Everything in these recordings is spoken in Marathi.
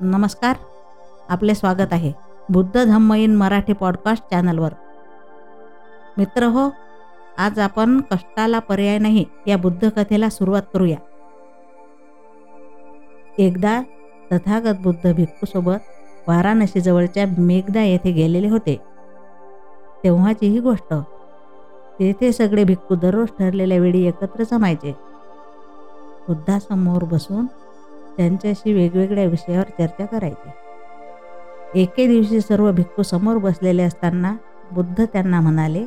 नमस्कार. आपले स्वागत आहे बुद्ध धम्म इन मराठी पॉडकास्ट चॅनलवर मित्र हो आज आपण कष्टाला पर्याय नाही या बुद्ध कथेला सुरुवात करूया. एकदा तथागत बुद्ध भिक्खूसोबत वाराणसीजवळच्या मेघदा येथे गेलेले होते. तेव्हाची ही गोष्ट तेथे सगळे भिक्खू दररोज ठरलेल्या वेळी एकत्र जमायचे. बुद्धासमोर बसून त्यांच्याशी वेगवेगळ्या विषयावर चर्चा करायची. एके दिवशी सर्व भिक्खू समोर बसलेले असताना बुद्ध त्यांना म्हणाले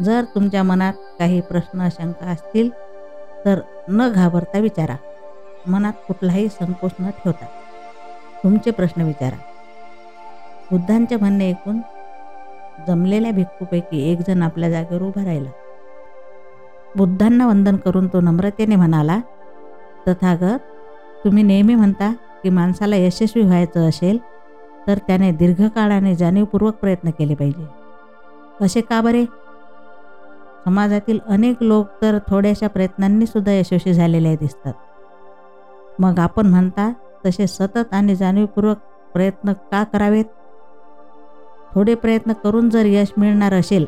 जर तुमच्या मनात काही प्रश्न शंका असतील तर न घाबरता विचारा. मनात कुठलाही संकोच न ठेवता. तुमचे प्रश्न विचारा. बुद्धांचे म्हणणे ऐकून जमलेल्या भिक्खूपैकी एक जण आपल्या जागेवर उभा राहिला. बुद्धांना वंदन करून तो नम्रतेने म्हणाला तथागत तुम्ही नेहमी म्हणता की माणसाला यशस्वी व्हायचं असेल तर त्याने दीर्घकाळाने जाणीवपूर्वक प्रयत्न केले पाहिजे. असे का बरे? समाजातील अनेक लोक तर थोड्याशा प्रयत्नांनी सुद्धा यशस्वी झालेले दिसतात. मग आपण म्हणता तसे सतत आणि जाणीवपूर्वक प्रयत्न का करावेत? थोडे प्रयत्न करून जर यश मिळणार असेल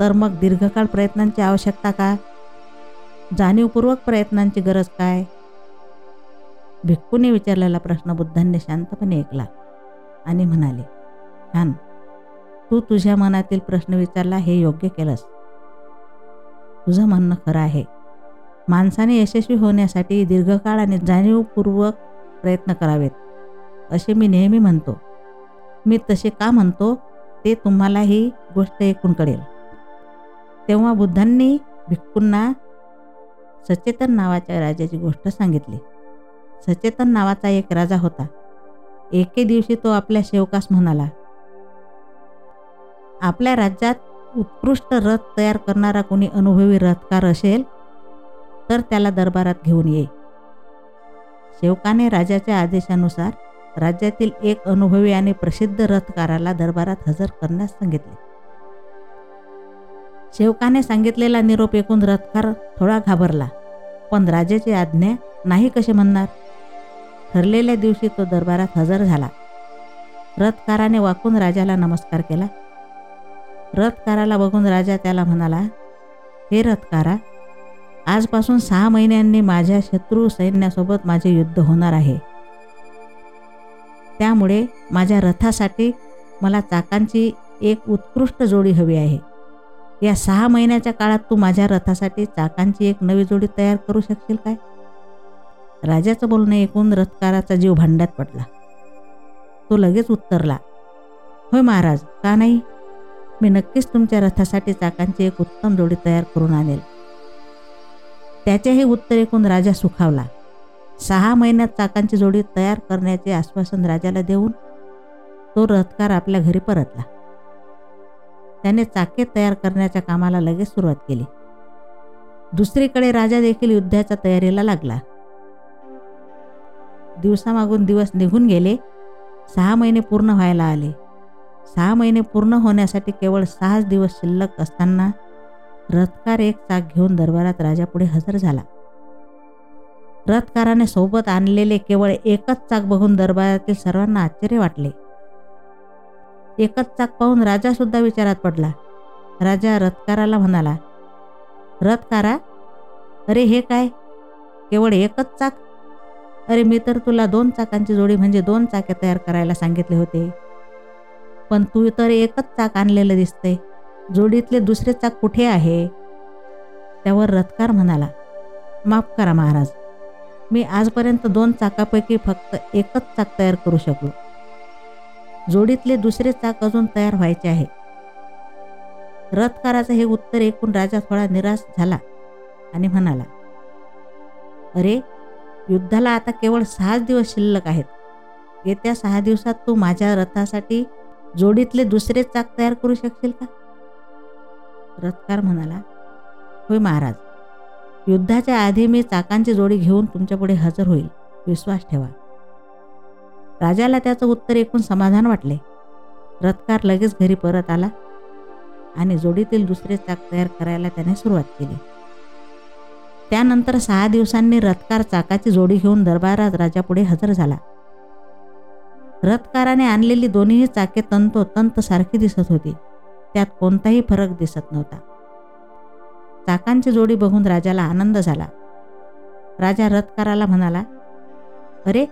तर मग दीर्घकाळ प्रयत्नांची आवश्यकता का? जाणीवपूर्वक प्रयत्नांची गरज काय? भिक्खूने विचारलेला प्रश्न बुद्धांनी शांतपणे ऐकला आणि म्हणाले छान. तू तुझ्या मनातील प्रश्न विचारला हे योग्य केलंस. तुझं म्हणणं खरं आहे. माणसाने यशस्वी होण्यासाठी दीर्घकाळ आणि जाणीवपूर्वक प्रयत्न करावेत असे मी नेहमी म्हणतो. मी तसे का म्हणतो ते तुम्हाला ही गोष्ट ऐकून कळेल. तेव्हा बुद्धांनी भिक्खूंना सचेतन नावाच्या राजाची गोष्ट सांगितली. सचेतन नावाचा एक राजा होता. एके दिवशी तो आपल्या सेवकास म्हणाला आपल्या राज्यात उत्कृष्ट रथ तयार करणारा कोणी अनुभवी रथकार असेल तर त्याला दरबारात घेऊन ये. सेवकाने राजाच्या आदेशानुसार राज्यातील एक अनुभवी आणि प्रसिद्ध रथकाराला दरबारात हजर करण्यास सांगितले. सेवकाने सांगितलेला निरोप ऐकून रथकार थोडा घाबरला. पण राजाची आज्ञा नाही कसे म्हणणार? ठरलेल्या दिवशी तो दरबारात हजर झाला. रथकाराने वाकून राजाला नमस्कार केला. रथकाराला बघून राजा त्याला म्हणाला हे रथकारा आजपासून सहा महिन्यांनी माझ्या शत्रू सैन्यासोबत माझे युद्ध होणार आहे. त्यामुळे माझ्या रथासाठी मला चाकांची एक उत्कृष्ट जोडी हवी आहे. या सहा महिन्याच्या काळात तू माझ्या रथासाठी चाकांची एक नवी जोडी तयार करू शकशील काय? राजाचं बोलणं ऐकून रथकाराचा जीव भांड्यात पडला. तो लगेच उत्तरला होय महाराज का नाही? मी नक्कीच तुमच्या रथासाठी चाकांची एक उत्तम जोडी तयार करून आणेल. त्याचे हे उत्तर ऐकून राजा सुखावला. सहा महिन्यात चाकांची जोडी तयार करण्याचे आश्वासन राजाला देऊन तो रथकार आपल्या घरी परतला. त्याने चाके तयार करण्याच्या कामाला लगेच सुरुवात केली. दुसरीकडे राजा देखील युद्धाच्या तयारीला लागला. दिवसामागून दिवस निघून गेले. सहा महिने पूर्ण व्हायला आले. सहा महिने पूर्ण होण्यासाठी केवळ सहाच दिवस शिल्लक असताना रथकार एक चाक घेऊन दरबारात राजापुढे हजर झाला. रथकाराने सोबत आणलेले केवळ एकच चाक बघून दरबारातील सर्वांना आश्चर्य वाटले. एकच चाक पाहून राजासुद्धा विचारात पडला. राजा रथकाराला म्हणाला रथकारा अरे हे काय? केवळ एकच चाक? अरे मी तर तुला दोन चाकांची जोडी म्हणजे दोन चाके तयार करायला सांगितले होते. पण तू तर एकच चाक आणलेलं दिसते जोडीतले दुसरे चाक कुठे आहे? त्यावर रथकार म्हणाला माफ करा महाराज मी आजपर्यंत दोन चाकापैकी फक्त एकच चाक तयार करू शकलो. जोडीतले दुसरे चाक अजून तयार व्हायचे आहे. रथकाराचं हे उत्तर ऐकून राजा थोडा निराश झाला आणि म्हणाला अरे युद्धाला आता केवळ सहाच दिवस शिल्लक आहेत. येत्या सहा दिवसात तू माझ्या रथासाठी जोडीतले दुसरे चाक तयार करू शकशील का? रथकार म्हणाला होय महाराज युद्धाच्या आधी मी चाकांची जोडी घेऊन तुमच्यापुढे हजर होईल. विश्वास ठेवा. राजाला त्याचं उत्तर ऐकून समाधान वाटले. रथकार लगेच घरी परत आला आणि जोडीतील दुसरे चाक तयार करायला त्याने सुरुवात केली. त्यानंतर सहा दिवसांनी रथकार चाकाची जोडी घेऊन दरबारात राजापुढे हजर झाला. रथकाराने आणलेली दोन्ही चाके तंतोतंत सारखी दिसत होती. त्यात कोणताही फरक दिसत नव्हता. चाकांची जोडी बघून राजाला आनंद झाला. राजा रथकाराला म्हणाला अरे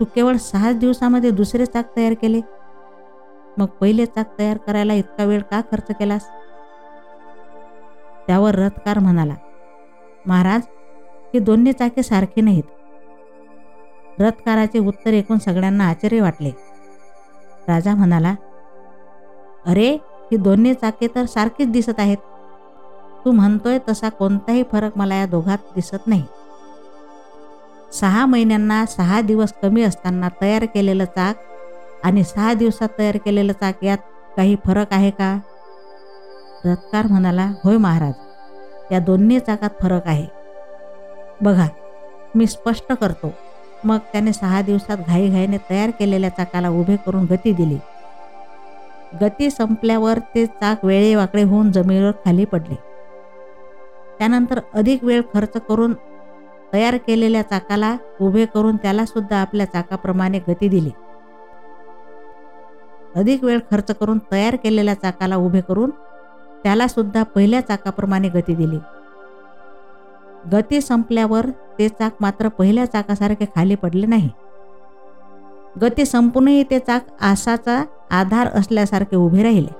तू केवळ सहा दिवसामध्ये दुसरे चाक तयार केले? मग पहिले चाक तयार करायला इतका वेळ का खर्च केलास? त्यावर रथकार म्हणाला महाराज ही दोन्ही चाके सारखी नाहीत. रथकाराचे उत्तर ऐकून सगळ्यांना आश्चर्य वाटले. राजा म्हणाला अरे ही दोन्ही चाके तर सारखीच दिसत आहेत. तू म्हणतोय तसा कोणताही फरक मला या दोघात दिसत नाही. सहा महिन्यांना सहा दिवस कमी असताना तयार केलेलं चाक आणि सहा दिवसात तयार केलेलं चाक यात काही फरक आहे का? रथकार म्हणाला होय महाराज या दोन्ही चाकात फरक आहे. बघा मी स्पष्ट करतो. मग त्याने सहा दिवसात घाईघाईने तयार केलेल्या चाकाला उभे करून गती दिली. गती संपल्यावर ते चाक वेळेवाकडे होऊन जमिनीवर खाली पडले. त्यानंतर अधिक वेळ खर्च करून तयार केलेल्या चाकाला उभे करून त्याला सुद्धा आपल्या चाकाप्रमाणे गती दिली. अधिक वेळ खर्च करून तयार केलेल्या चाकाला उभे करून त्याला सुद्धा पहिल्या चाकाप्रमाणे गती दिली. गती संपल्यावर ते चाक मात्र पहिल्या चाकासारखे खाली पडले नाही. गती संपूनही ते चाक आसाचा आधार असल्यासारखे उभे राहिले.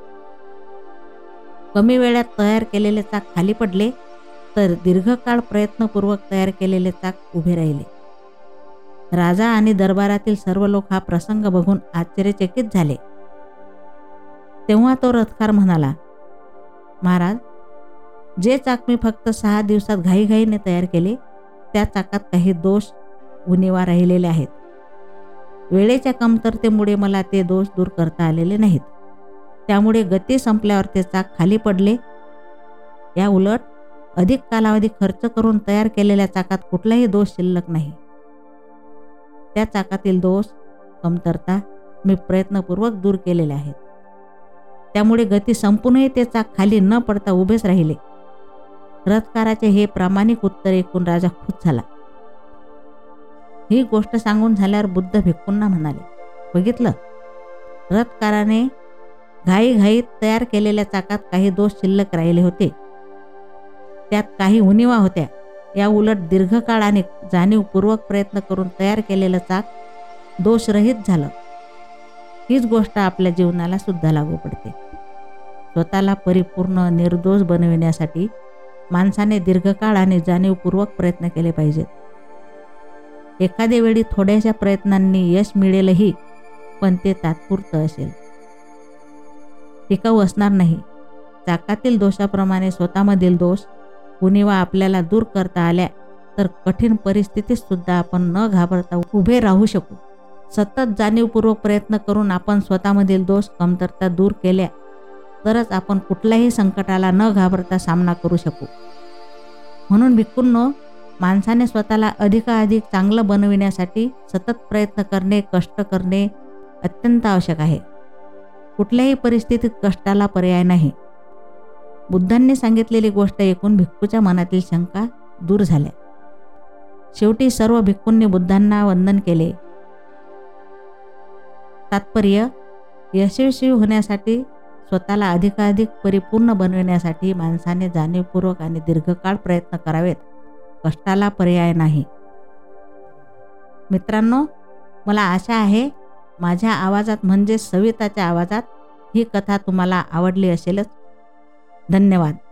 कमी वेळात तयार केलेले चाक खाली पडले. तर दीर्घकाळ प्रयत्नपूर्वक तयार केलेले चाक उभे राहिले. राजा आणि दरबारातील सर्व लोक हा प्रसंग बघून आश्चर्यचकित झाले. तेव्हा तो रथकार म्हणाला महाराज जे चाक मी फक्त सहा दिवसात घाईघाईने तयार केले त्या चाकात काही दोष उणीवा राहिलेले आहेत. वेळेच्या कमतरतेमुळे मला ते दोष दूर करता आलेले नाहीत. त्यामुळे गती संपल्यावर ते चाक खाली पडले. या उलट अधिक कालावधी खर्च करून तयार केलेल्या चाकात कुठलाही दोष शिल्लक नाही. त्या चाकातील दोष कमतरता मी प्रयत्नपूर्वक दूर केलेले आहेत. त्यामुळे गती संपूनही ते चाक खाली न पडता उभेच राहिले. रथकाराचे हे प्रामाणिक उत्तर ऐकून राजा खुश झाला. ही गोष्ट सांगून झाल्यावर बुद्ध भिक्कूंना म्हणाले बघितलं? रथकाराने घाईघाईत तयार केलेल्या चाकात काही दोष शिल्लक राहिले होते. त्यात काही उणिवा होत्या. या उलट दीर्घकाळ आणि जाणीवपूर्वक प्रयत्न करून तयार केलेलं चाक दोषरहित झालं. हीच गोष्ट आपल्या जीवनाला सुद्धा लागू पडते. स्वतःला परिपूर्ण निर्दोष बनविण्यासाठी माणसाने दीर्घकाळ आणि जाणीवपूर्वक प्रयत्न केले पाहिजेत. एखाद्या वेळी थोड्याशा प्रयत्नांनी यश मिळेलही पण ते तात्पुरतं असेल. टिकाऊ असणार नाही. चाकातील दोषाप्रमाणे स्वतःमधील दोष उणीवा आपल्याला दूर करता आल्या तर कठीण परिस्थितीत सुद्धा आपण न घाबरता उभे राहू शकू. सतत जाणीवपूर्वक प्रयत्न करून आपण स्वतःमधील दोष कमतरता दूर केल्या तरच आपण कुठल्याही संकटाला न घाबरता सामना करू शकू. म्हणून भिक्कूंनो माणसाने स्वतःला अधिकाधिक चांगलं बनविण्यासाठी सतत प्रयत्न करणे कष्ट करणे अत्यंत आवश्यक आहे. कुठल्याही परिस्थितीत कष्टाला पर्याय नाही. बुद्धांनी सांगितलेली गोष्ट ऐकून भिक्खूच्या मनातील शंका दूर झाल्या. शेवटी सर्व भिक्खूंनी बुद्धांना वंदन केले. तात्पर्य यशस्वी होण्यासाठी स्वतःला अधिकाधिक परिपूर्ण बनविण्यासाठी माणसाने जाणीवपूर्वक आणि दीर्घकाळ प्रयत्न करावेत. कष्टाला पर्याय नाही. मित्रांनो मला आशा आहे माझ्या आवाजात म्हणजे सविताच्या आवाजात ही कथा तुम्हाला आवडली असेलच. धन्यवाद.